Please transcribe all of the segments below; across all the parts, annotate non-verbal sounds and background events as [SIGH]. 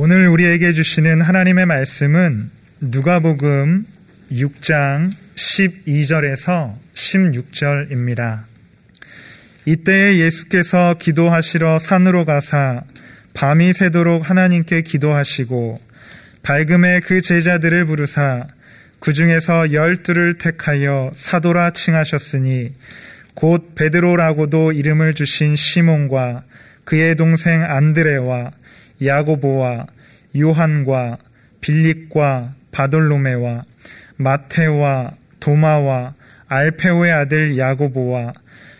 오늘 우리에게 주시는 하나님의 말씀은 누가복음 6장 12절에서 16절입니다. 이때에 예수께서 기도하시러 산으로 가사 밤이 새도록 하나님께 기도하시고 밝음에 그 제자들을 부르사 그 중에서 열두를 택하여 사도라 칭하셨으니 곧 베드로라고도 이름을 주신 시몬과 그의 동생 안드레와 야고보와 요한과 빌립과 바돌로메와 마테와 도마와 알페오의 아들 야고보와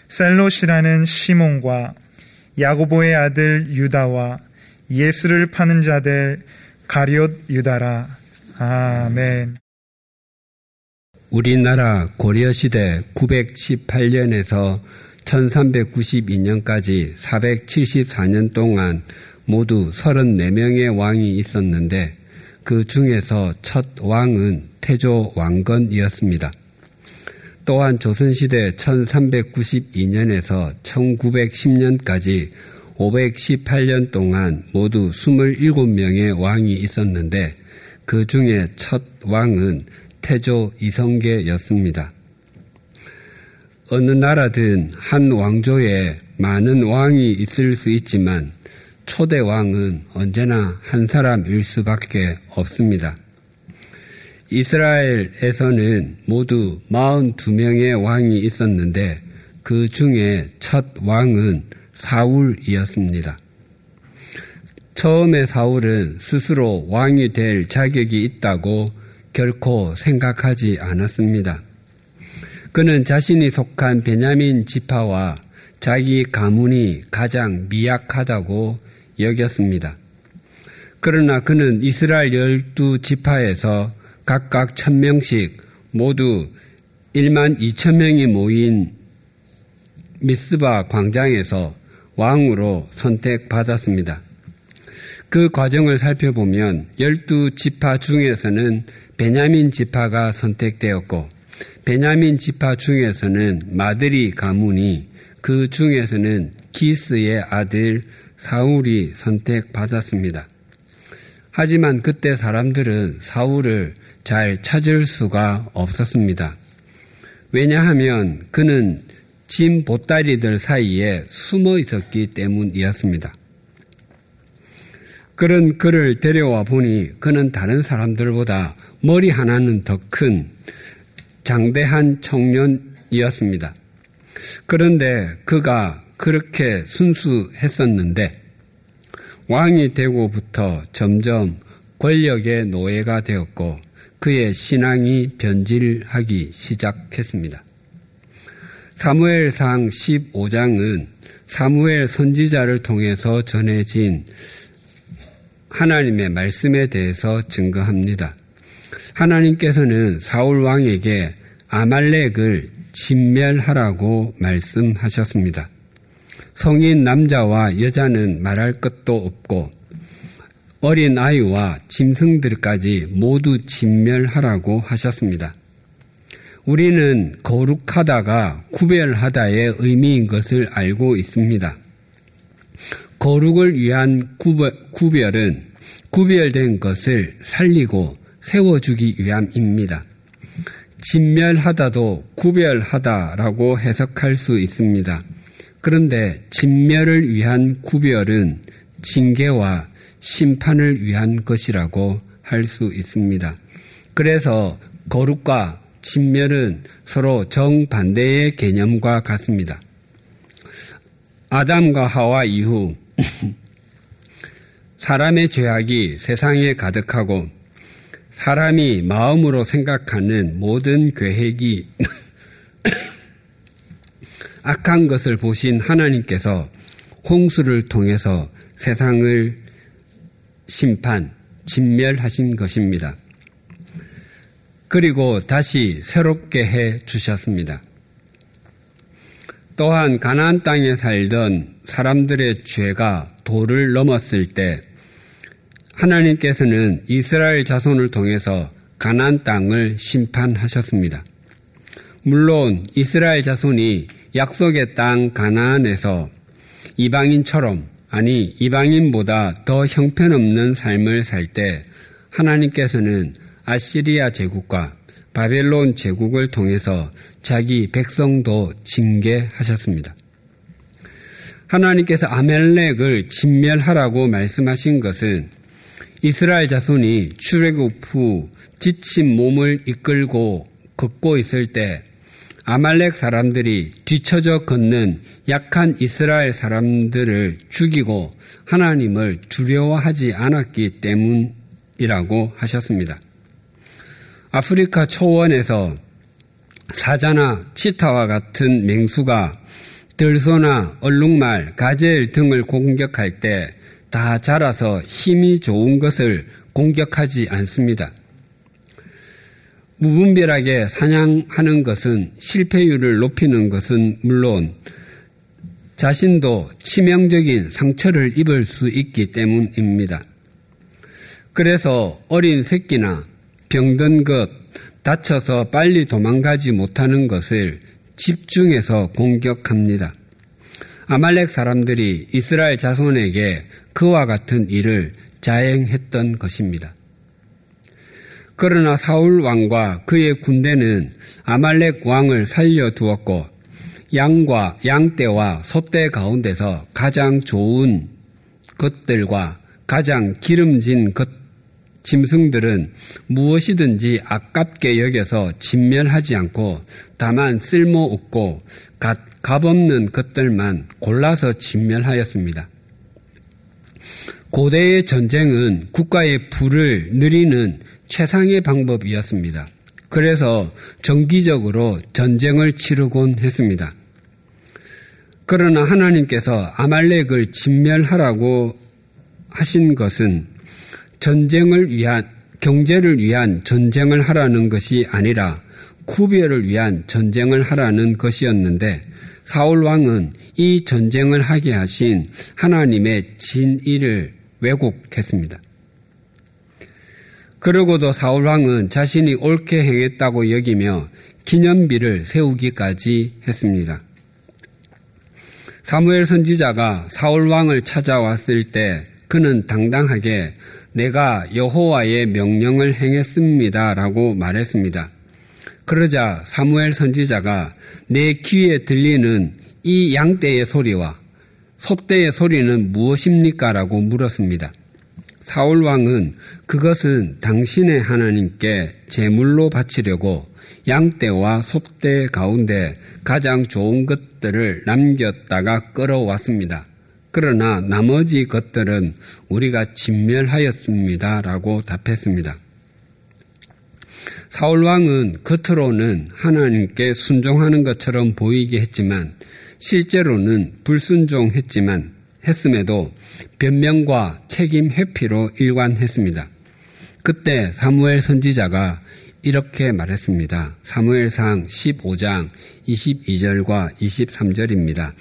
셀롯이라는 시몬과 야고보의 아들 유다와 예수를 파는 자들 가룟 유다라. 아멘. 우리나라 고려시대 918년에서 1392년까지 474년 동안 모두 34명의 왕이 있었는데 그 중에서 첫 왕은 태조 왕건이었습니다. 또한 조선시대 1392년에서 1910년까지 518년 동안 모두 27명의 왕이 있었는데 그 중에 첫 왕은 태조 이성계였습니다. 어느 나라든 한 왕조에 많은 왕이 있을 수 있지만 초대 왕은 언제나 한 사람일 수밖에 없습니다. 이스라엘에서는 모두 42명의 왕이 있었는데 그 중에 첫 왕은 사울이었습니다. 처음에 사울은 스스로 왕이 될 자격이 있다고 결코 생각하지 않았습니다. 그는 자신이 속한 베냐민 지파와 자기 가문이 가장 미약하다고 여겼습니다. 그러나 그는 이스라엘 열두 지파에서 각각 천명씩 모두 1만 2천 명이 모인 미스바 광장에서 왕으로 선택받았습니다. 그 과정을 살펴보면 열두 지파 중에서는 베냐민 지파가 선택되었고 베냐민 지파 중에서는 마드리 가문이 그 중에서는 기스의 아들 사울이 선택받았습니다. 하지만 그때 사람들은 사울을 잘 찾을 수가 없었습니다. 왜냐하면 그는 짐 보따리들 사이에 숨어 있었기 때문이었습니다. 그런 그를 데려와 보니 그는 다른 사람들보다 머리 하나는 더 큰 장대한 청년이었습니다. 그런데 그가 그렇게 순수했었는데 왕이 되고부터 점점 권력의 노예가 되었고 그의 신앙이 변질하기 시작했습니다. 사무엘상 15장은 사무엘 선지자를 통해서 전해진 하나님의 말씀에 대해서 증거합니다. 하나님께서는 사울 왕에게 아말렉을 진멸하라고 말씀하셨습니다. 성인 남자와 여자는 말할 것도 없고 어린 아이와 짐승들까지 모두 진멸하라고 하셨습니다. 우리는 거룩하다가 구별하다의 의미인 것을 알고 있습니다. 거룩을 위한 구별은 구별된 것을 살리고 세워주기 위함입니다. 진멸하다도 구별하다라고 해석할 수 있습니다. 그런데 진멸을 위한 구별은 징계와 심판을 위한 것이라고 할 수 있습니다. 그래서 거룩과 진멸은 서로 정반대의 개념과 같습니다. 아담과 하와 이후 [LAUGHS] 사람의 죄악이 세상에 가득하고 사람이 마음으로 생각하는 모든 계획이 [LAUGHS] 악한 것을 보신 하나님께서 홍수를 통해서 세상을 심판, 진멸하신 것입니다. 그리고 다시 새롭게 해 주셨습니다. 또한 가나안 땅에 살던 사람들의 죄가 도를 넘었을 때 하나님께서는 이스라엘 자손을 통해서 가나안 땅을 심판하셨습니다. 물론 이스라엘 자손이 약속의 땅 가나안에서 이방인처럼 아니 이방인보다 더 형편없는 삶을 살 때 하나님께서는 아시리아 제국과 바벨론 제국을 통해서 자기 백성도 징계하셨습니다. 하나님께서 아멜렉을 진멸하라고 말씀하신 것은 이스라엘 자손이 출애굽 후 지친 몸을 이끌고 걷고 있을 때 아말렉 사람들이 뒤처져 걷는 약한 이스라엘 사람들을 죽이고 하나님을 두려워하지 않았기 때문이라고 하셨습니다. 아프리카 초원에서 사자나 치타와 같은 맹수가 들소나 얼룩말, 가젤 등을 공격할 때 다 자라서 힘이 좋은 것을 공격하지 않습니다. 무분별하게 사냥하는 것은 실패율을 높이는 것은 물론 자신도 치명적인 상처를 입을 수 있기 때문입니다. 그래서 어린 새끼나 병든 것, 다쳐서 빨리 도망가지 못하는 것을 집중해서 공격합니다. 아말렉 사람들이 이스라엘 자손에게 그와 같은 일을 자행했던 것입니다. 그러나 사울 왕과 그의 군대는 아말렉 왕을 살려 두었고 양과 양떼와 소떼 가운데서 가장 좋은 것들과 가장 기름진 것 짐승들은 무엇이든지 아깝게 여겨서 진멸하지 않고 다만 쓸모없고 값없는 것들만 골라서 진멸하였습니다. 고대의 전쟁은 국가의 부를 누리는 최상의 방법이었습니다. 그래서 정기적으로 전쟁을 치르곤 했습니다. 그러나 하나님께서 아말렉을 진멸하라고 하신 것은 전쟁을 위한 경제를 위한 전쟁을 하라는 것이 아니라 구별을 위한 전쟁을 하라는 것이었는데 사울 왕은 이 전쟁을 하게 하신 하나님의 진의를 왜곡했습니다. 그러고도 사울 왕은 자신이 옳게 행했다고 여기며 기념비를 세우기까지 했습니다. 사무엘 선지자가 사울 왕을 찾아왔을 때 그는 당당하게 내가 여호와의 명령을 행했습니다 라고 말했습니다. 그러자 사무엘 선지자가 내 귀에 들리는 이 양떼의 소리와 소떼의 소리는 무엇입니까? 라고 물었습니다. 사울 왕은 그것은 당신의 하나님께 제물로 바치려고 양떼와 소떼 가운데 가장 좋은 것들을 남겼다가 끌어왔습니다. 그러나 나머지 것들은 우리가 진멸하였습니다. 라고 답했습니다. 사울 왕은 겉으로는 하나님께 순종하는 것처럼 보이게 했지만 실제로는 불순종했지만 했음에도 변명과 책임 회피로 일관했습니다. 그때 사무엘 선지자가 이렇게 말했습니다. 사무엘상 15장 22절과 23절입니다.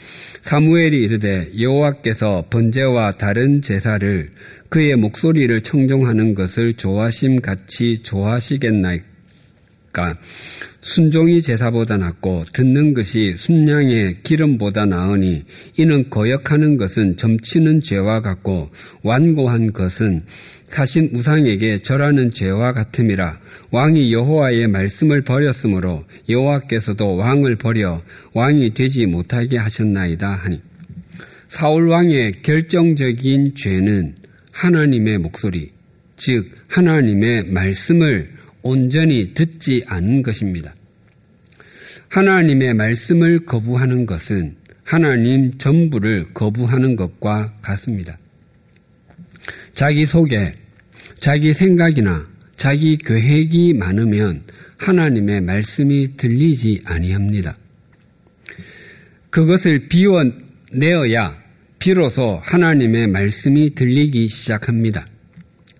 사무엘이 이르되 여호와께서 번제와 다른 제사를 그의 목소리를 청종하는 것을 좋아심 같이 좋아하시겠나이까 순종이 제사보다 낫고 듣는 것이 순양의 기름보다 나으니 이는 거역하는 것은 점치는 죄와 같고 완고한 것은 사신 우상에게 절하는 죄와 같음이라 왕이 여호와의 말씀을 버렸으므로 여호와께서도 왕을 버려 왕이 되지 못하게 하셨나이다 하니 사울 왕의 결정적인 죄는 하나님의 목소리 즉 하나님의 말씀을 온전히 듣지 않은 것입니다. 하나님의 말씀을 거부하는 것은 하나님 전부를 거부하는 것과 같습니다. 자기 속에 자기 생각이나 자기 계획이 많으면 하나님의 말씀이 들리지 아니합니다. 그것을 비워내어야 비로소 하나님의 말씀이 들리기 시작합니다.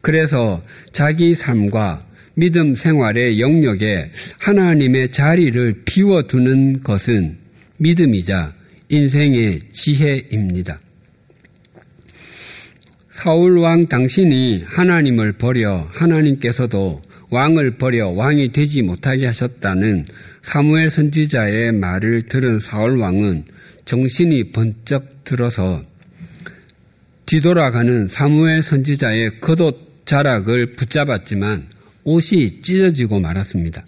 그래서 자기 삶과 믿음 생활의 영역에 하나님의 자리를 비워두는 것은 믿음이자 인생의 지혜입니다. 사울 왕 당신이 하나님을 버려 하나님께서도 왕을 버려 왕이 되지 못하게 하셨다는 사무엘 선지자의 말을 들은 사울 왕은 정신이 번쩍 들어서 뒤돌아가는 사무엘 선지자의 겉옷 자락을 붙잡았지만 옷이 찢어지고 말았습니다.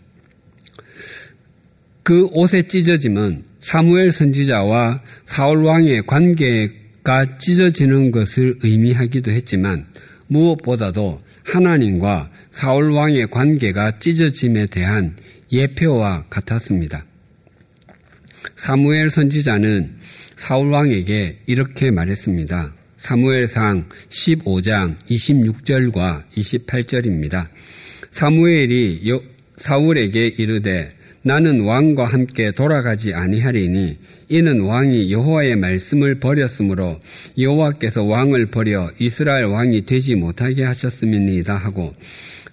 그 옷의 찢어짐은 사무엘 선지자와 사울 왕의 관계가 찢어지는 것을 의미하기도 했지만 무엇보다도 하나님과 사울 왕의 관계가 찢어짐에 대한 예표와 같았습니다. 사무엘 선지자는 사울 왕에게 이렇게 말했습니다. 사무엘상 15장 26절과 28절입니다. 사무엘이 사울에게 이르되 나는 왕과 함께 돌아가지 아니하리니 이는 왕이 여호와의 말씀을 버렸으므로 여호와께서 왕을 버려 이스라엘 왕이 되지 못하게 하셨음이니이다 하고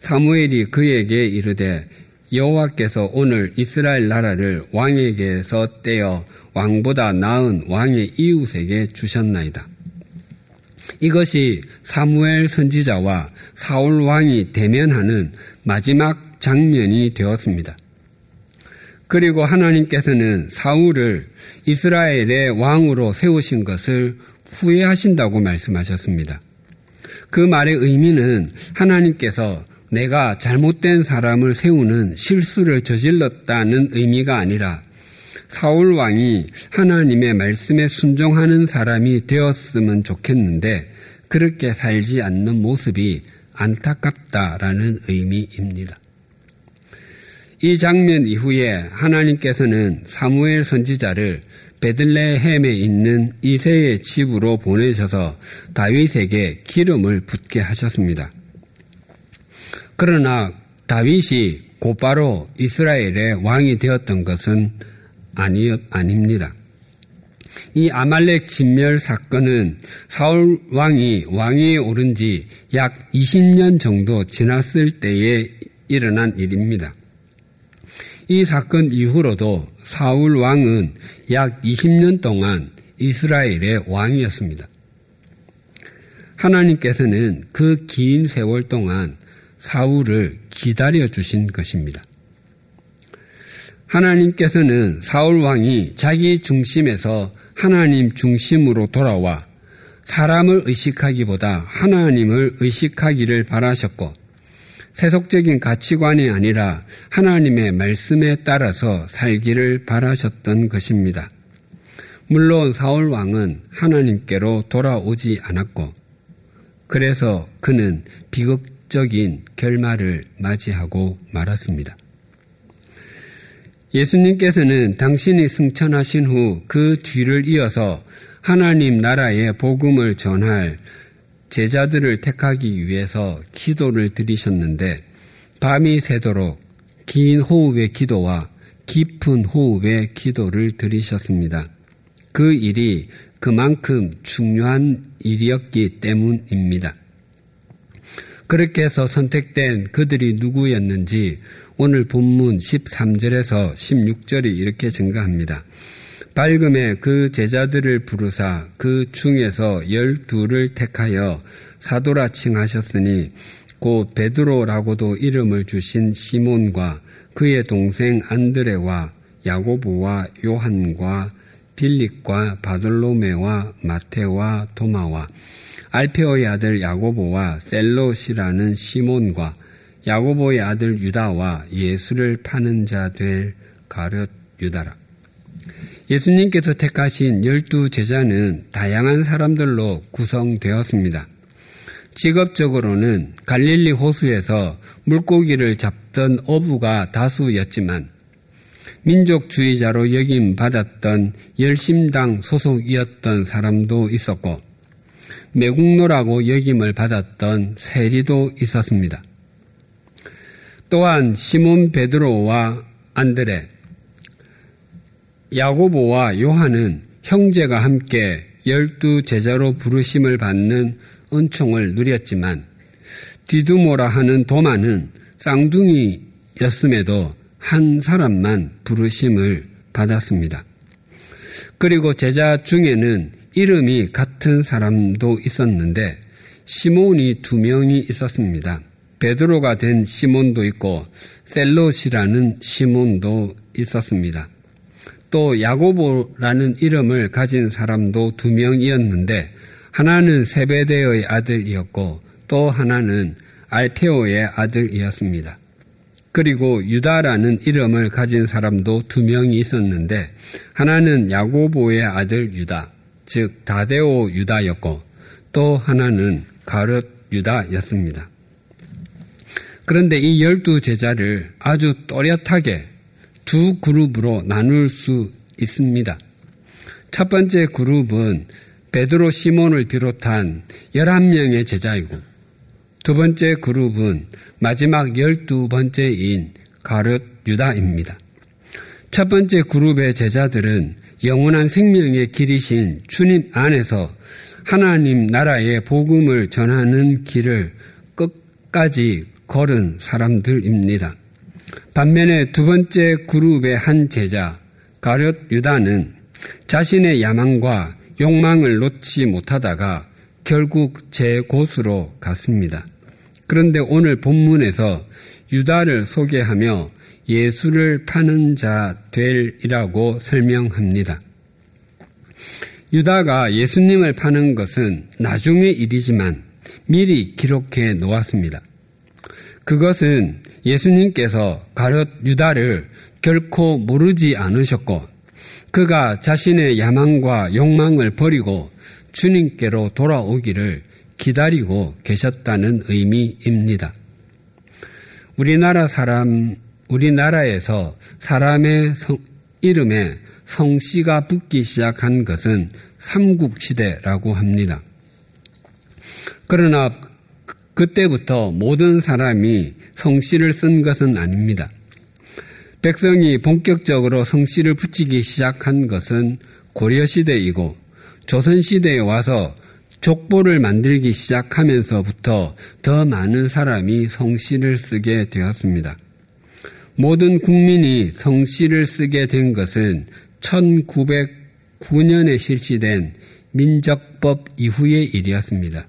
사무엘이 그에게 이르되 여호와께서 오늘 이스라엘 나라를 왕에게서 떼어 왕보다 나은 왕의 이웃에게 주셨나이다. 이것이 사무엘 선지자와 사울 왕이 대면하는 마지막 장면이 되었습니다. 그리고 하나님께서는 사울을 이스라엘의 왕으로 세우신 것을 후회하신다고 말씀하셨습니다. 그 말의 의미는 하나님께서 내가 잘못된 사람을 세우는 실수를 저질렀다는 의미가 아니라 사울 왕이 하나님의 말씀에 순종하는 사람이 되었으면 좋겠는데 그렇게 살지 않는 모습이 안타깝다라는 의미입니다. 이 장면 이후에 하나님께서는 사무엘 선지자를 베들레헴에 있는 이세의 집으로 보내셔서 다윗에게 기름을 붓게 하셨습니다. 그러나 다윗이 곧바로 이스라엘의 왕이 되었던 것은 아니, 아닙니다. 이 아말렉 진멸 사건은 사울 왕이 왕위에 오른 지 약 20년 정도 지났을 때에 일어난 일입니다. 이 사건 이후로도 사울 왕은 약 20년 동안 이스라엘의 왕이었습니다. 하나님께서는 그 긴 세월 동안 사울을 기다려 주신 것입니다. 하나님께서는 사울 왕이 자기 중심에서 하나님 중심으로 돌아와 사람을 의식하기보다 하나님을 의식하기를 바라셨고 세속적인 가치관이 아니라 하나님의 말씀에 따라서 살기를 바라셨던 것입니다. 물론 사울 왕은 하나님께로 돌아오지 않았고 그래서 그는 비극적인 결말을 맞이하고 말았습니다. 예수님께서는 당신이 승천하신 후 그 뒤를 이어서 하나님 나라의 복음을 전할 제자들을 택하기 위해서 기도를 드리셨는데 밤이 새도록 긴 호흡의 기도와 깊은 호흡의 기도를 드리셨습니다. 그 일이 그만큼 중요한 일이었기 때문입니다. 그렇게 해서 선택된 그들이 누구였는지 오늘 본문 13절에서 16절이 이렇게 증가합니다. 밝음에 그 제자들을 부르사 그 중에서 열두를 택하여 사도라 칭하셨으니 곧 베드로라고도 이름을 주신 시몬과 그의 동생 안드레와 야고보와 요한과 빌립과 바돌로메와 마테와 도마와 알페오의 아들 야고보와 셀롯이라는 시몬과 야고보의 아들 유다와 예수를 파는 자 될 가룟 유다라. 예수님께서 택하신 열두 제자는 다양한 사람들로 구성되었습니다. 직업적으로는 갈릴리 호수에서 물고기를 잡던 어부가 다수였지만 민족주의자로 여김 받았던 열심당 소속이었던 사람도 있었고 매국노라고 여김을 받았던 세리도 있었습니다. 또한 시몬 베드로와 안드레, 야고보와 요한은 형제가 함께 열두 제자로 부르심을 받는 은총을 누렸지만 디두모라 하는 도마는 쌍둥이였음에도 한 사람만 부르심을 받았습니다. 그리고 제자 중에는 이름이 같은 사람도 있었는데 시몬이 두 명이 있었습니다. 베드로가 된 시몬도 있고 셀롯이라는 시몬도 있었습니다. 또 야고보라는 이름을 가진 사람도 두 명이었는데 하나는 세베대의 아들이었고 또 하나는 알테오의 아들이었습니다. 그리고 유다라는 이름을 가진 사람도 두 명이 있었는데 하나는 야고보의 아들 유다, 즉 다데오 유다였고 또 하나는 가롯 유다였습니다. 그런데 이 열두 제자를 아주 또렷하게 두 그룹으로 나눌 수 있습니다. 첫 번째 그룹은 베드로 시몬을 비롯한 11명의 제자이고 두 번째 그룹은 마지막 12번째인 가룟 유다입니다. 첫 번째 그룹의 제자들은 영원한 생명의 길이신 주님 안에서 하나님 나라의 복음을 전하는 길을 끝까지 걸은 사람들입니다. 반면에 두 번째 그룹의 한 제자 가룟 유다는 자신의 야망과 욕망을 놓지 못하다가 결국 제 곳으로 갔습니다. 그런데 오늘 본문에서 유다를 소개하며 예수를 파는 자 될이라고 설명합니다. 유다가 예수님을 파는 것은 나중의 일이지만 미리 기록해 놓았습니다. 그것은 예수님께서 가롯 유다를 결코 모르지 않으셨고 그가 자신의 야망과 욕망을 버리고 주님께로 돌아오기를 기다리고 계셨다는 의미입니다. 우리나라 사람, 우리나라에서 사람의 성, 이름에 성씨가 붙기 시작한 것은 삼국시대라고 합니다. 그러나 그때부터 모든 사람이 성씨를 쓴 것은 아닙니다. 백성이 본격적으로 성씨를 붙이기 시작한 것은 고려시대이고 조선시대에 와서 족보를 만들기 시작하면서부터 더 많은 사람이 성씨를 쓰게 되었습니다. 모든 국민이 성씨를 쓰게 된 것은 1909년에 실시된 민적법 이후의 일이었습니다.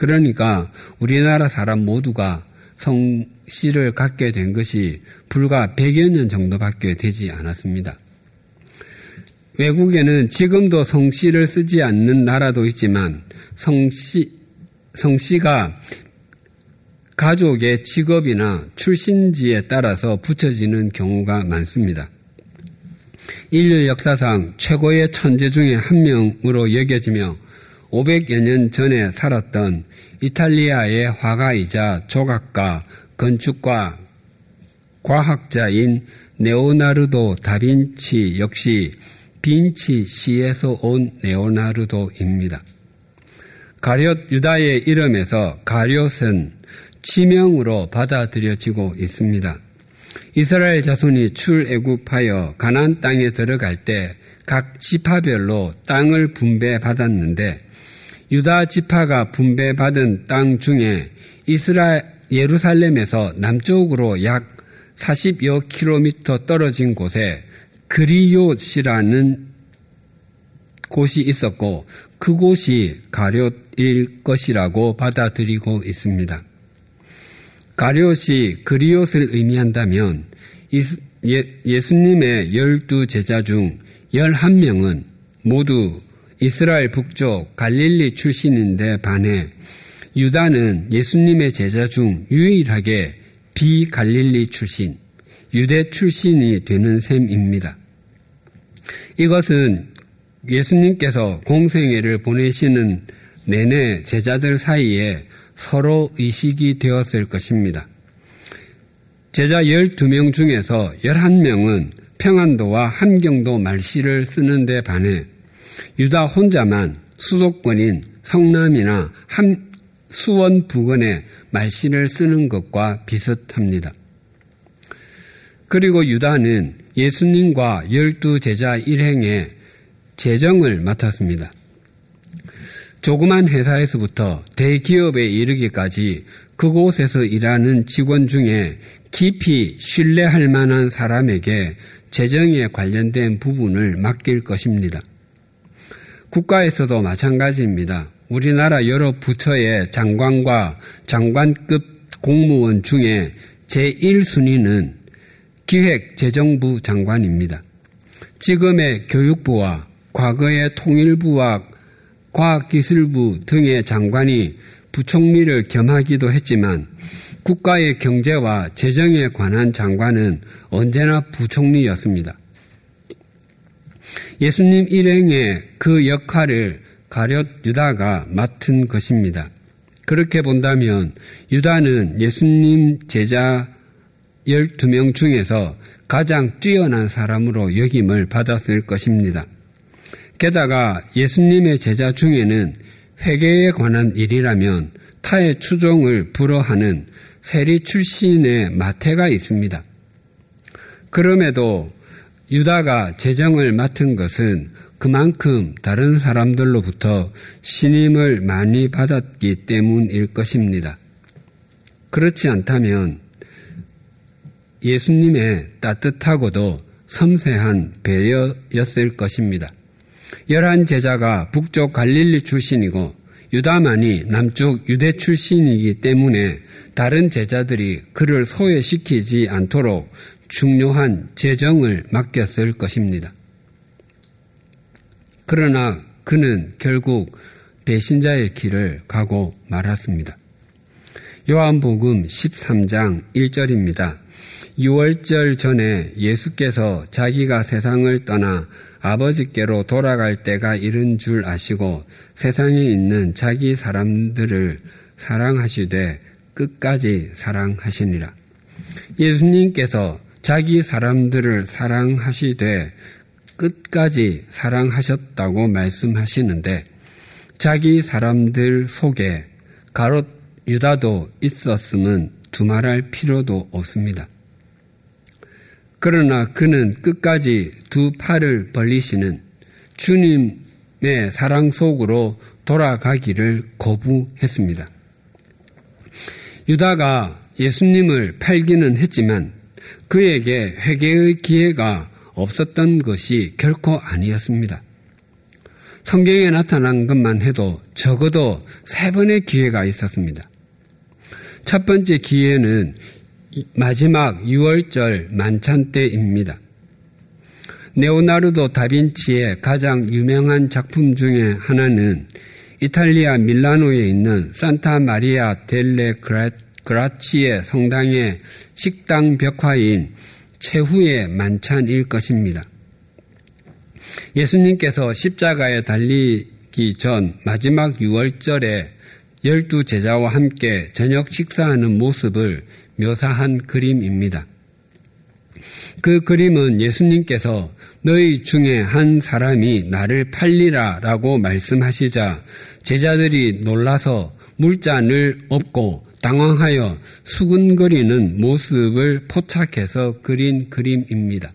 그러니까 우리나라 사람 모두가 성씨를 갖게 된 것이 불과 100여 년 정도밖에 되지 않았습니다. 외국에는 지금도 성씨를 쓰지 않는 나라도 있지만 성씨, 성씨가 가족의 직업이나 출신지에 따라서 붙여지는 경우가 많습니다. 인류 역사상 최고의 천재 중의 한 명으로 여겨지며 500여 년 전에 살았던 이탈리아의 화가이자 조각가, 건축가, 과학자인 네오나르도 다빈치 역시 빈치 시에서 온 네오나르도입니다. 가룟 유다의 이름에서 가룟은 지명으로 받아들여지고 있습니다. 이스라엘 자손이 출애굽하여 가나안 땅에 들어갈 때 각 지파별로 땅을 분배받았는데 유다 지파가 분배받은 땅 중에 이스라엘 예루살렘에서 남쪽으로 약 40여 킬로미터 떨어진 곳에 그리요시라는 곳이 있었고 그곳이 가룟일 것이라고 받아들이고 있습니다. 가룟이 그리옷을 의미한다면 예, 수님의 열두 제자 중 열한 명은 모두 이스라엘 북쪽 갈릴리 출신인데 반해 유다는 예수님의 제자 중 유일하게 비갈릴리 출신, 유대 출신이 되는 셈입니다. 이것은 예수님께서 공생애를 보내시는 내내 제자들 사이에 서로 의식이 되었을 것입니다. 제자 12명 중에서 11명은 평안도와 함경도 말씨를 쓰는 데 반해 유다 혼자만 수도권인 성남이나 함, 수원 부근에 말씨를 쓰는 것과 비슷합니다. 그리고 유다는 예수님과 열두 제자 일행의 재정을 맡았습니다. 조그만 회사에서부터 대기업에 이르기까지 그곳에서 일하는 직원 중에 깊이 신뢰할 만한 사람에게 재정에 관련된 부분을 맡길 것입니다. 국가에서도 마찬가지입니다. 우리나라 여러 부처의 장관과 장관급 공무원 중에 제1순위는 기획재정부 장관입니다. 지금의 교육부와 과거의 통일부와 과학기술부 등의 장관이 부총리를 겸하기도 했지만 국가의 경제와 재정에 관한 장관은 언제나 부총리였습니다. 예수님 일행의 그 역할을 가룟 유다가 맡은 것입니다. 그렇게 본다면 유다는 예수님 제자 12명 중에서 가장 뛰어난 사람으로 여김을 받았을 것입니다. 게다가 예수님의 제자 중에는 회계에 관한 일이라면 타의 추종을 불허하는 세리 출신의 마태가 있습니다. 그럼에도 유다가 재정을 맡은 것은 그만큼 다른 사람들로부터 신임을 많이 받았기 때문일 것입니다. 그렇지 않다면 예수님의 따뜻하고도 섬세한 배려였을 것입니다. 열한 제자가 북쪽 갈릴리 출신이고 유다만이 남쪽 유대 출신이기 때문에 다른 제자들이 그를 소외시키지 않도록 중요한 재정을 맡겼을 것입니다. 그러나 그는 결국 배신자의 길을 가고 말았습니다. 요한복음 13장 1절입니다. 6월절 전에 예수께서 자기가 세상을 떠나 아버지께로 돌아갈 때가 이른 줄 아시고 세상에 있는 자기 사람들을 사랑하시되 끝까지 사랑하시니라. 예수님께서 자기 사람들을 사랑하시되 끝까지 사랑하셨다고 말씀하시는데 자기 사람들 속에 가롯 유다도 있었음은 두말할 필요도 없습니다. 그러나 그는 끝까지 두 팔을 벌리시는 주님의 사랑 속으로 돌아가기를 거부했습니다. 유다가 예수님을 팔기는 했지만 그에게 회개의 기회가 없었던 것이 결코 아니었습니다. 성경에 나타난 것만 해도 적어도 세 번의 기회가 있었습니다. 첫 번째 기회는 마지막 6월절 만찬 때입니다. 네오나르도 다빈치의 가장 유명한 작품 중에 하나는 이탈리아 밀라노에 있는 산타 마리아 델레 그라 치의 성당의 식당 벽화인 최후의 만찬일 것입니다. 예수님께서 십자가에 달리기 전 마지막 6월절에 열두 제자와 함께 저녁 식사하는 모습을 묘사한 그림입니다. 그 그림은 예수님께서 너희 중에 한 사람이 나를 팔리라 라고 말씀하시자 제자들이 놀라서 물잔을 업고 당황하여 수근거리는 모습을 포착해서 그린 그림입니다.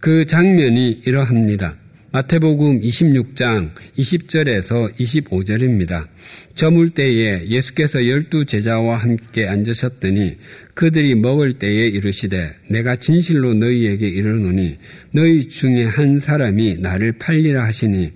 그 장면이 이러합니다. 마태복음 26장 20절에서 25절입니다. 저물 때에 예수께서 열두 제자와 함께 앉으셨더니 그들이 먹을 때에 이르시되 내가 진실로 너희에게 이르노니 너희 중에 한 사람이 나를 팔리라 하시니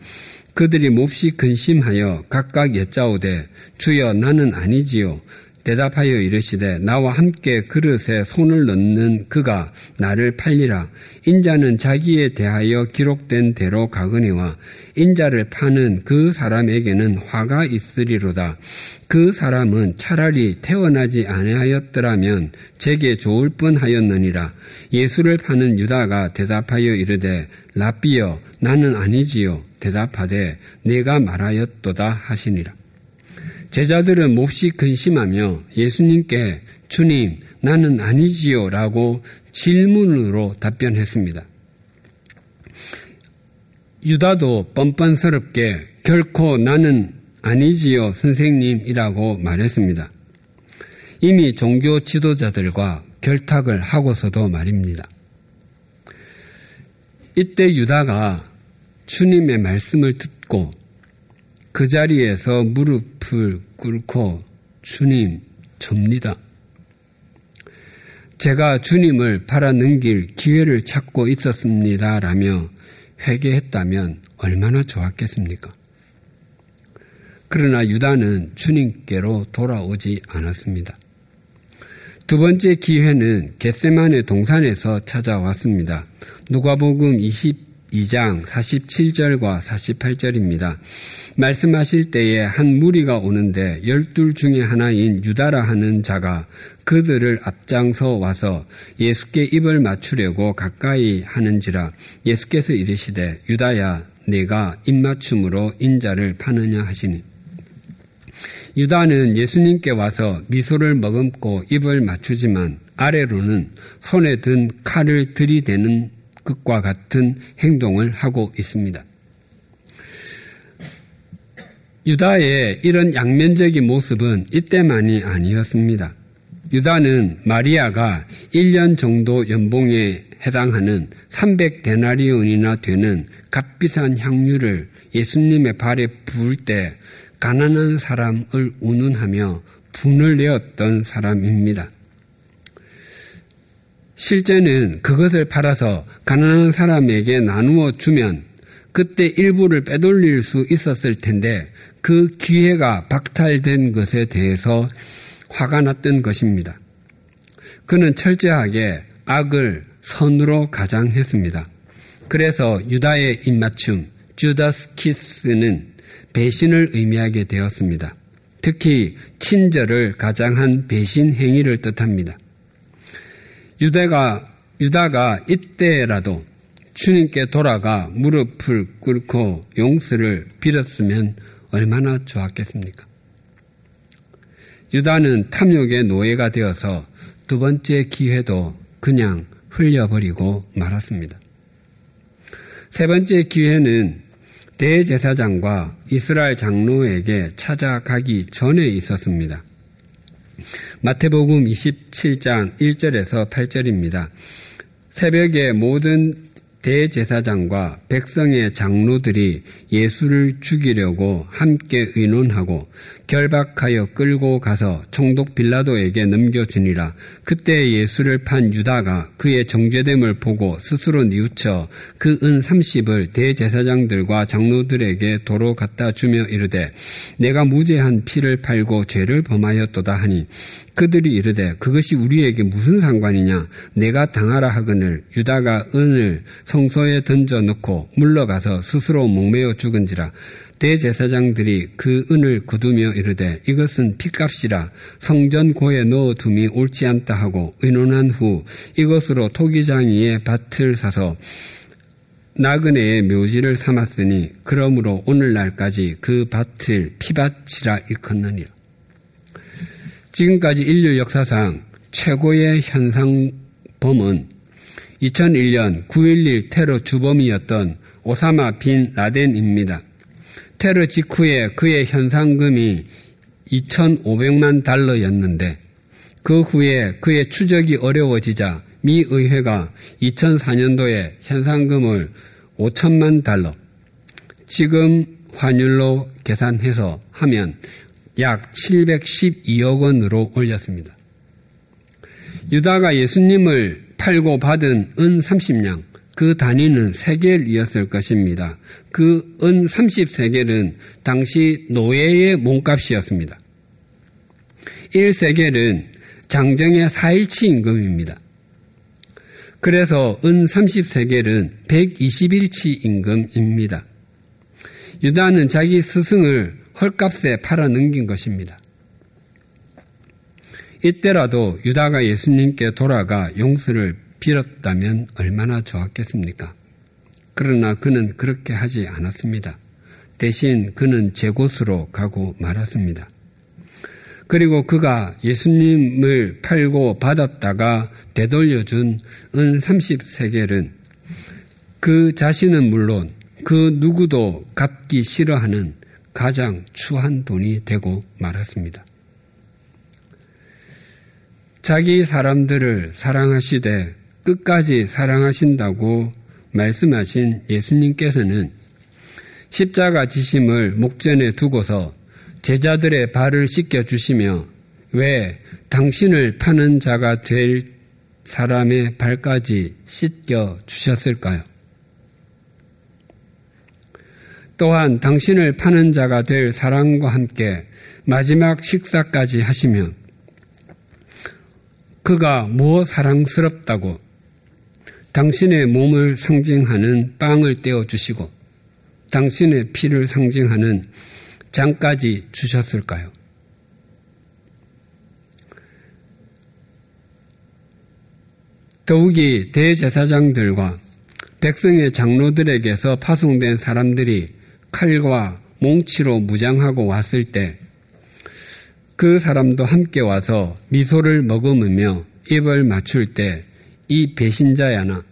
그들이 몹시 근심하여 각각 여짜오되 주여 나는 아니지요. 대답하여 이르시되 나와 함께 그릇에 손을 넣는 그가 나를 팔리라. 인자는 자기에 대하여 기록된 대로 가거니와 인자를 파는 그 사람에게는 화가 있으리로다. 그 사람은 차라리 태어나지 아니하였더라면 제게 좋을 뻔하였느니라. 예수를 파는 유다가 대답하여 이르되 라비여 나는 아니지요 대답하되 내가 말하였도다 하시니라 제자들은 몹시 근심하며 예수님께 주님, 나는 아니지요 라고 질문으로 답변했습니다. 유다도 뻔뻔스럽게 결코 나는 아니지요 선생님이라고 말했습니다. 이미 종교 지도자들과 결탁을 하고서도 말입니다. 이때 유다가 주님의 말씀을 듣고 그 자리에서 무릎을 꿇고 주님 접니다. 제가 주님을 팔아넘길 기회를 찾고 있었습니다. 라며 회개했다면 얼마나 좋았겠습니까? 그러나 유다는 주님께로 돌아오지 않았습니다. 두 번째 기회는 겟세만의 동산에서 찾아왔습니다. 누가복음 20 2장 47절과 48절입니다. 말씀하실 때에 한 무리가 오는데 열둘 중에 하나인 유다라 하는 자가 그들을 앞장서 와서 예수께 입을 맞추려고 가까이 하는지라 예수께서 이르시되 유다야 내가 입맞춤으로 인자를 파느냐 하시니 유다는 예수님께 와서 미소를 머금고 입을 맞추지만 아래로는 손에 든 칼을 들이대는 것과 같은 행동을 하고 있습니다. 유다의 이런 양면적인 모습은 이때만이 아니었습니다. 유다는 마리아가 1년 정도 연봉에 해당하는 300데나리온이나 되는 값비싼 향유를 예수님의 발에 부을 때 가난한 사람을 운운하며 분을 내었던 사람입니다. 실제는 그것을 팔아서 가난한 사람에게 나누어 주면 그때 일부를 빼돌릴 수 있었을 텐데 그 기회가 박탈된 것에 대해서 화가 났던 것입니다. 그는 철저하게 악을 선으로 가장했습니다. 그래서 유다의 입맞춤 주다스 키스는 배신을 의미하게 되었습니다. 특히 친절을 가장한 배신 행위를 뜻합니다. 유다가 유다가 이때라도 주님께 돌아가 무릎을 꿇고 용서를 빌었으면 얼마나 좋았겠습니까? 유다는 탐욕의 노예가 되어서 두 번째 기회도 그냥 흘려버리고 말았습니다. 세 번째 기회는 대제사장과 이스라엘 장로에게 찾아가기 전에 있었습니다. 마태복음 27장 1절에서 8절입니다. 새벽에 모든 대제사장과 백성의 장로들이 예수를 죽이려고 함께 의논하고 결박하여 끌고 가서 총독 빌라도에게 넘겨주니라. 그때 예수를 판 유다가 그의 정죄됨을 보고 스스로 뉘우쳐 그 은 30을 대제사장들과 장로들에게 도로 갖다 주며 이르되 내가 무죄한 피를 팔고 죄를 범하였도다 하니 그들이 이르되 그것이 우리에게 무슨 상관이냐? 내가 당하라 하거늘 유다가 은을 성소에 던져 넣고 물러가서 스스로 목매어 죽은지라. 대제사장들이 그 은을 거두며 이르되 이것은 피값이라. 성전 고에 넣어 둠이 옳지 않다 하고 의논한 후 이것으로 토기장이의 밭을 사서 나그네의 묘지를 삼았으니 그러므로 오늘날까지 그 밭을 피밭이라 일컫느니라. 지금까지 인류 역사상 최고의 현상범은 2001년 9.11 테러 주범이었던 오사마 빈 라덴입니다. 테러 직후에 그의 현상금이 2,500만 달러였는데 그 후에 그의 추적이 어려워지자 미 의회가 2004년도에 현상금을 5천만 달러, 지금 환율로 계산해서 하면 약 712억 원으로 올렸습니다. 유다가 예수님을 팔고 받은 은 30냥, 그 단위는 세겔이었을 것입니다. 그 은 30세겔은 당시 노예의 몸값이었습니다. 1세겔은 장정의 4일치 임금입니다. 그래서 은 30세겔은 121치 임금입니다. 유다는 자기 스승을 헐값에 팔아 넘긴 것입니다. 이때라도 유다가 예수님께 돌아가 용서를 빌었다면 얼마나 좋았겠습니까? 그러나 그는 그렇게 하지 않았습니다. 대신 그는 제 곳으로 가고 말았습니다. 그리고 그가 예수님을 팔고 받았다가 되돌려준 은 30세겔은 그 자신은 물론 그 누구도 갚기 싫어하는 가장 추한 돈이 되고 말았습니다. 자기 사람들을 사랑하시되 끝까지 사랑하신다고 말씀하신 예수님께서는 십자가 지심을 목전에 두고서 제자들의 발을 씻겨 주시며 왜 당신을 파는 자가 될 사람의 발까지 씻겨 주셨을까요? 또한 당신을 파는 자가 될 사람과 함께 마지막 식사까지 하시며 그가 무엇 사랑스럽다고 당신의 몸을 상징하는 빵을 떼어 주시고 당신의 피를 상징하는 장까지 주셨을까요? 더욱이 대제사장들과 백성의 장로들에게서 파송된 사람들이 칼과 몽치로 무장하고 왔을 때 그 사람도 함께 와서 미소를 머금으며 입을 맞출 때 이 배신자야나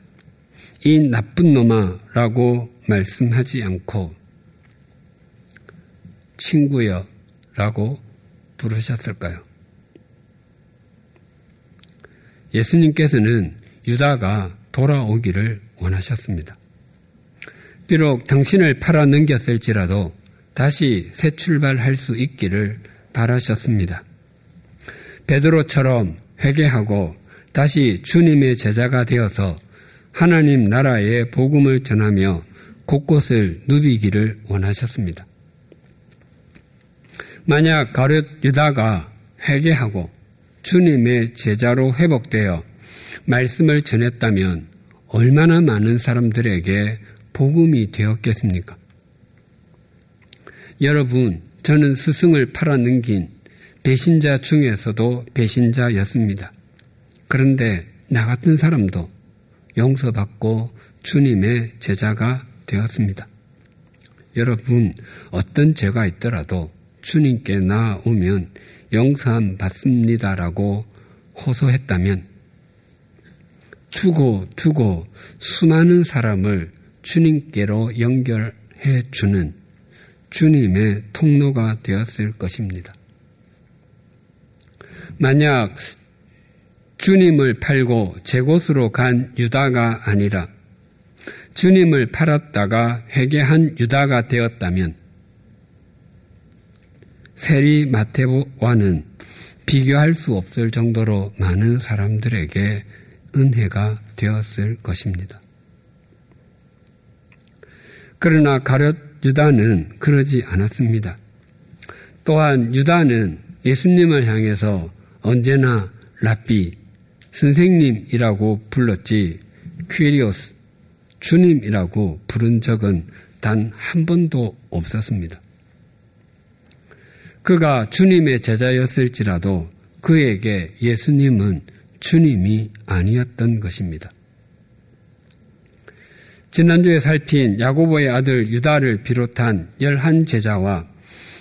이 나쁜 놈아라고 말씀하지 않고 친구여 라고 부르셨을까요? 예수님께서는 유다가 돌아오기를 원하셨습니다. 비록 당신을 팔아 넘겼을지라도 다시 새 출발할 수 있기를 바라셨습니다. 베드로처럼 회개하고 다시 주님의 제자가 되어서 하나님 나라의 복음을 전하며 곳곳을 누비기를 원하셨습니다. 만약 가룟 유다가 회개하고 주님의 제자로 회복되어 말씀을 전했다면 얼마나 많은 사람들에게 복음이 되었겠습니까? 여러분, 저는 스승을 팔아넘긴 배신자 중에서도 배신자였습니다. 그런데 나 같은 사람도 용서받고 주님의 제자가 되었습니다. 여러분, 어떤 죄가 있더라도 주님께 나오면 영산 받습니다라고 호소했다면 두고 두고 수많은 사람을 주님께로 연결해 주는 주님의 통로가 되었을 것입니다. 만약 주님을 팔고 제 곳으로 간 유다가 아니라 주님을 팔았다가 회개한 유다가 되었다면 세리 마테와는 비교할 수 없을 정도로 많은 사람들에게 은혜가 되었을 것입니다. 그러나 가룟 유다는 그러지 않았습니다. 또한 유다는 예수님을 향해서 언제나 라비, 선생님이라고 불렀지 퀴리오스, 주님이라고 부른 적은 단 한 번도 없었습니다. 그가 주님의 제자였을지라도 그에게 예수님은 주님이 아니었던 것입니다. 지난주에 살핀 야고보의 아들 유다를 비롯한 열한 제자와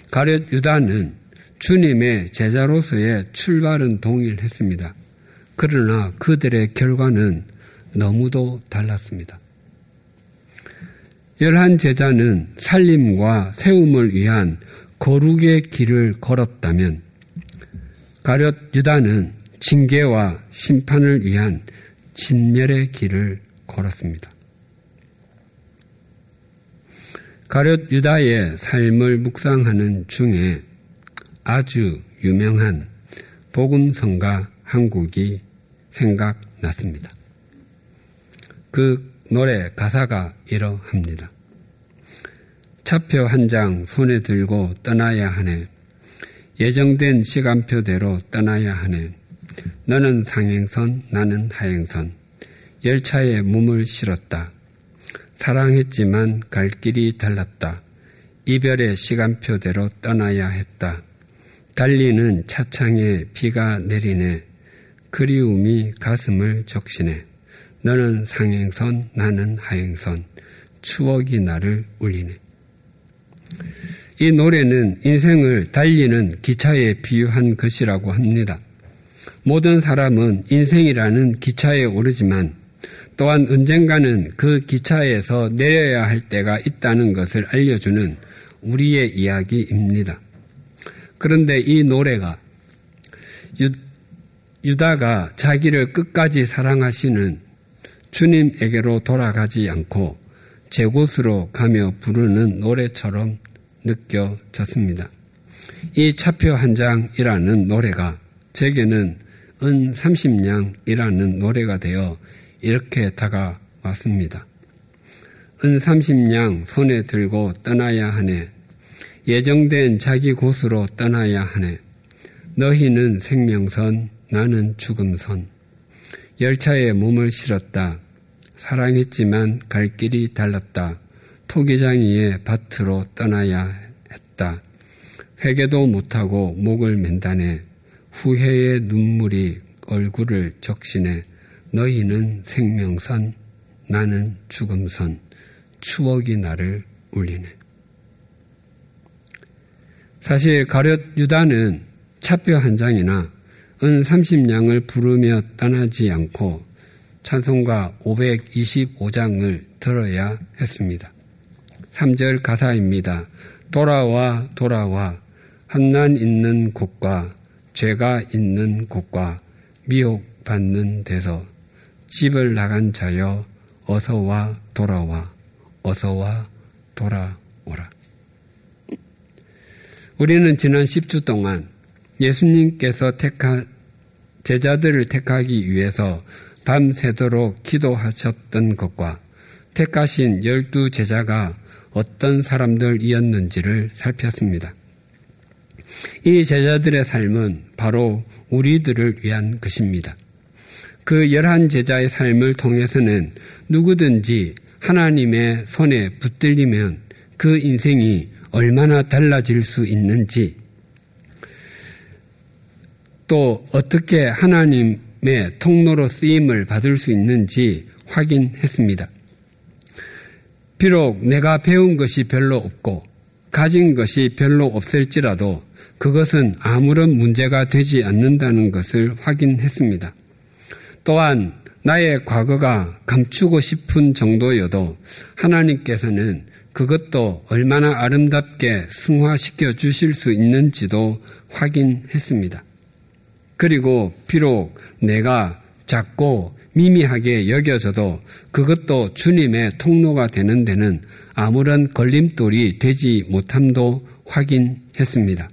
가룟 유다는 주님의 제자로서의 출발은 동일했습니다. 그러나 그들의 결과는 너무도 달랐습니다. 열한 제자는 살림과 세움을 위한 거룩의 길을 걸었다면 가룟 유다는 징계와 심판을 위한 진멸의 길을 걸었습니다. 가룟 유다의 삶을 묵상하는 중에 아주 유명한 복음성가 한 곡이 생각났습니다. 그 노래 가사가 이러합니다. 차표 한 장 손에 들고 떠나야 하네. 예정된 시간표대로 떠나야 하네. 너는 상행선, 나는 하행선. 열차에 몸을 실었다. 사랑했지만 갈 길이 달랐다. 이별의 시간표대로 떠나야 했다. 달리는 차창에 비가 내리네. 그리움이 가슴을 적시네. 너는 상행선, 나는 하행선. 추억이 나를 울리네. 이 노래는 인생을 달리는 기차에 비유한 것이라고 합니다. 모든 사람은 인생이라는 기차에 오르지만 또한 언젠가는 그 기차에서 내려야 할 때가 있다는 것을 알려주는 우리의 이야기입니다. 그런데 이 노래가 유, 다가 자기를 끝까지 사랑하시는 주님에게로 돌아가지 않고 제 곳으로 가며 부르는 노래처럼 느껴졌습니다. 이 차표 한 장이라는 노래가 제게는 은 30냥이라는 노래가 되어 이렇게 다가왔습니다. 은 30냥 손에 들고 떠나야 하네. 예정된 자기 곳으로 떠나야 하네. 너희는 생명선, 나는 죽음선. 열차에 몸을 실었다. 사랑했지만 갈 길이 달랐다. 토기장이의 밭으로 떠나야 했다. 회개도 못하고 목을 맨다네. 후회의 눈물이 얼굴을 적시네. 너희는 생명선, 나는 죽음선. 추억이 나를 울리네. 사실 가룟 유다는 차표 한 장이나 은 30냥을 부르며 떠나지 않고 찬송가 525장을 들어야 했습니다. 3절 가사입니다. 돌아와 돌아와 한난 있는 곳과 죄가 있는 곳과 미혹받는 데서 집을 나간 자여 어서 와 돌아와 어서 와 돌아오라. 우리는 지난 10주 동안 예수님께서 택한 제자들을 택하기 위해서 밤새도록 기도하셨던 것과 택하신 열두 제자가 어떤 사람들이었는지를 살폈습니다. 이 제자들의 삶은 바로 우리들을 위한 것입니다. 그 열한 제자의 삶을 통해서는 누구든지 하나님의 손에 붙들리면 그 인생이 얼마나 달라질 수 있는지 또 어떻게 하나님의 통로로 쓰임을 받을 수 있는지 확인했습니다. 비록 내가 배운 것이 별로 없고 가진 것이 별로 없을지라도 그것은 아무런 문제가 되지 않는다는 것을 확인했습니다. 또한 나의 과거가 감추고 싶은 정도여도 하나님께서는 그것도 얼마나 아름답게 승화시켜 주실 수 있는지도 확인했습니다. 그리고 비록 내가 작고 미미하게 여겨져도 그것도 주님의 통로가 되는 데는 아무런 걸림돌이 되지 못함도 확인했습니다.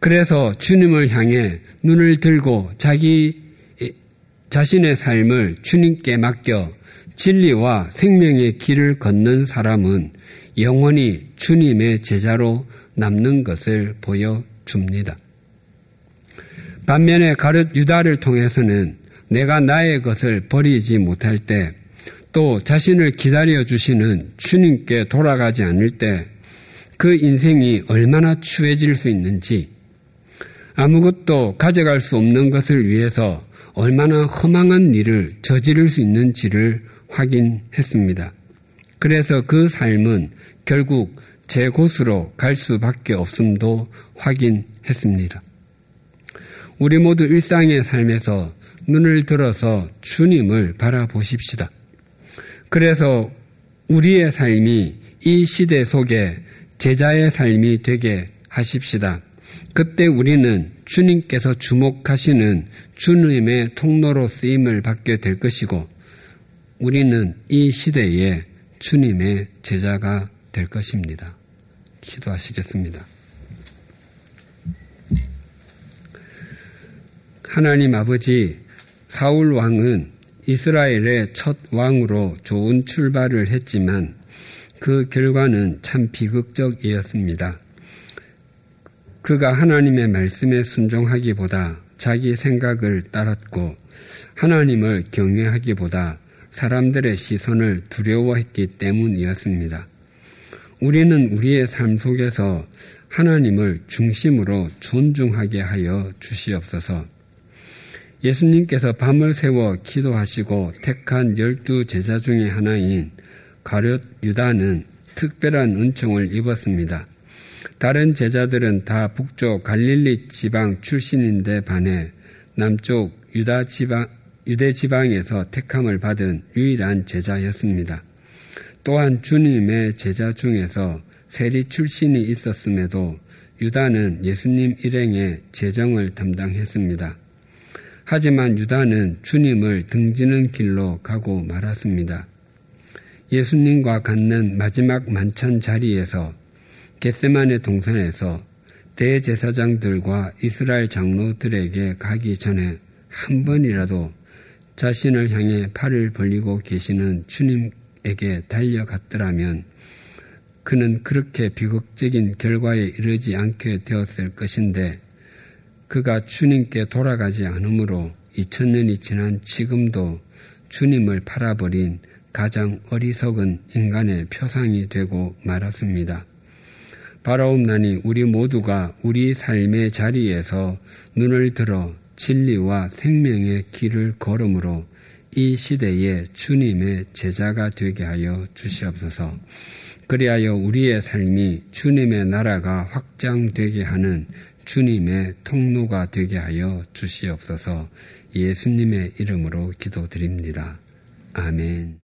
그래서 주님을 향해 눈을 들고 자기 자신의 삶을 주님께 맡겨 진리와 생명의 길을 걷는 사람은 영원히 주님의 제자로 남는 것을 보여줍니다. 반면에 가룟 유다를 통해서는 내가 나의 것을 버리지 못할 때, 또 자신을 기다려 주시는 주님께 돌아가지 않을 때, 그 인생이 얼마나 추해질 수 있는지, 아무것도 가져갈 수 없는 것을 위해서 얼마나 허망한 일을 저지를 수 있는지를 확인했습니다. 그래서 그 삶은 결국 제 곳으로 갈 수밖에 없음도 확인했습니다. 우리 모두 일상의 삶에서 눈을 들어서 주님을 바라보십시다. 그래서 우리의 삶이 이 시대 속에 제자의 삶이 되게 하십시다. 그때 우리는 주님께서 주목하시는 주님의 통로로 쓰임을 받게 될 것이고 우리는 이 시대에 주님의 제자가 될 것입니다. 기도하시겠습니다. 하나님 아버지 사울 왕은 이스라엘의 첫 왕으로 좋은 출발을 했지만 그 결과는 참 비극적이었습니다. 그가 하나님의 말씀에 순종하기보다 자기 생각을 따랐고 하나님을 경외하기보다 사람들의 시선을 두려워했기 때문이었습니다. 우리는 우리의 삶 속에서 하나님을 중심으로 존중하게 하여 주시옵소서. 예수님께서 밤을 새워 기도하시고 택한 열두 제자 중의 하나인 가룟 유다는 특별한 은총을 입었습니다. 다른 제자들은 다 북쪽 갈릴리 지방 출신인데 반해 남쪽 유다 지방, 유대 지방에서 택함을 받은 유일한 제자였습니다. 또한 주님의 제자 중에서 세리 출신이 있었음에도 유다는 예수님 일행의 재정을 담당했습니다. 하지만 유다는 주님을 등지는 길로 가고 말았습니다. 예수님과 갖는 마지막 만찬 자리에서 겟세만의 동산에서 대제사장들과 이스라엘 장로들에게 가기 전에 한 번이라도 자신을 향해 팔을 벌리고 계시는 주님에게 달려갔더라면 그는 그렇게 비극적인 결과에 이르지 않게 되었을 것인데 그가 주님께 돌아가지 않으므로 2000년이 지난 지금도 주님을 팔아버린 가장 어리석은 인간의 표상이 되고 말았습니다. 바라옵나니 우리 모두가 우리 삶의 자리에서 눈을 들어 진리와 생명의 길을 걸음으로 이 시대에 주님의 제자가 되게 하여 주시옵소서. 그리하여 우리의 삶이 주님의 나라가 확장되게 하는 주님의 통로가 되게 하여 주시옵소서 예수님의 이름으로 기도드립니다. 아멘.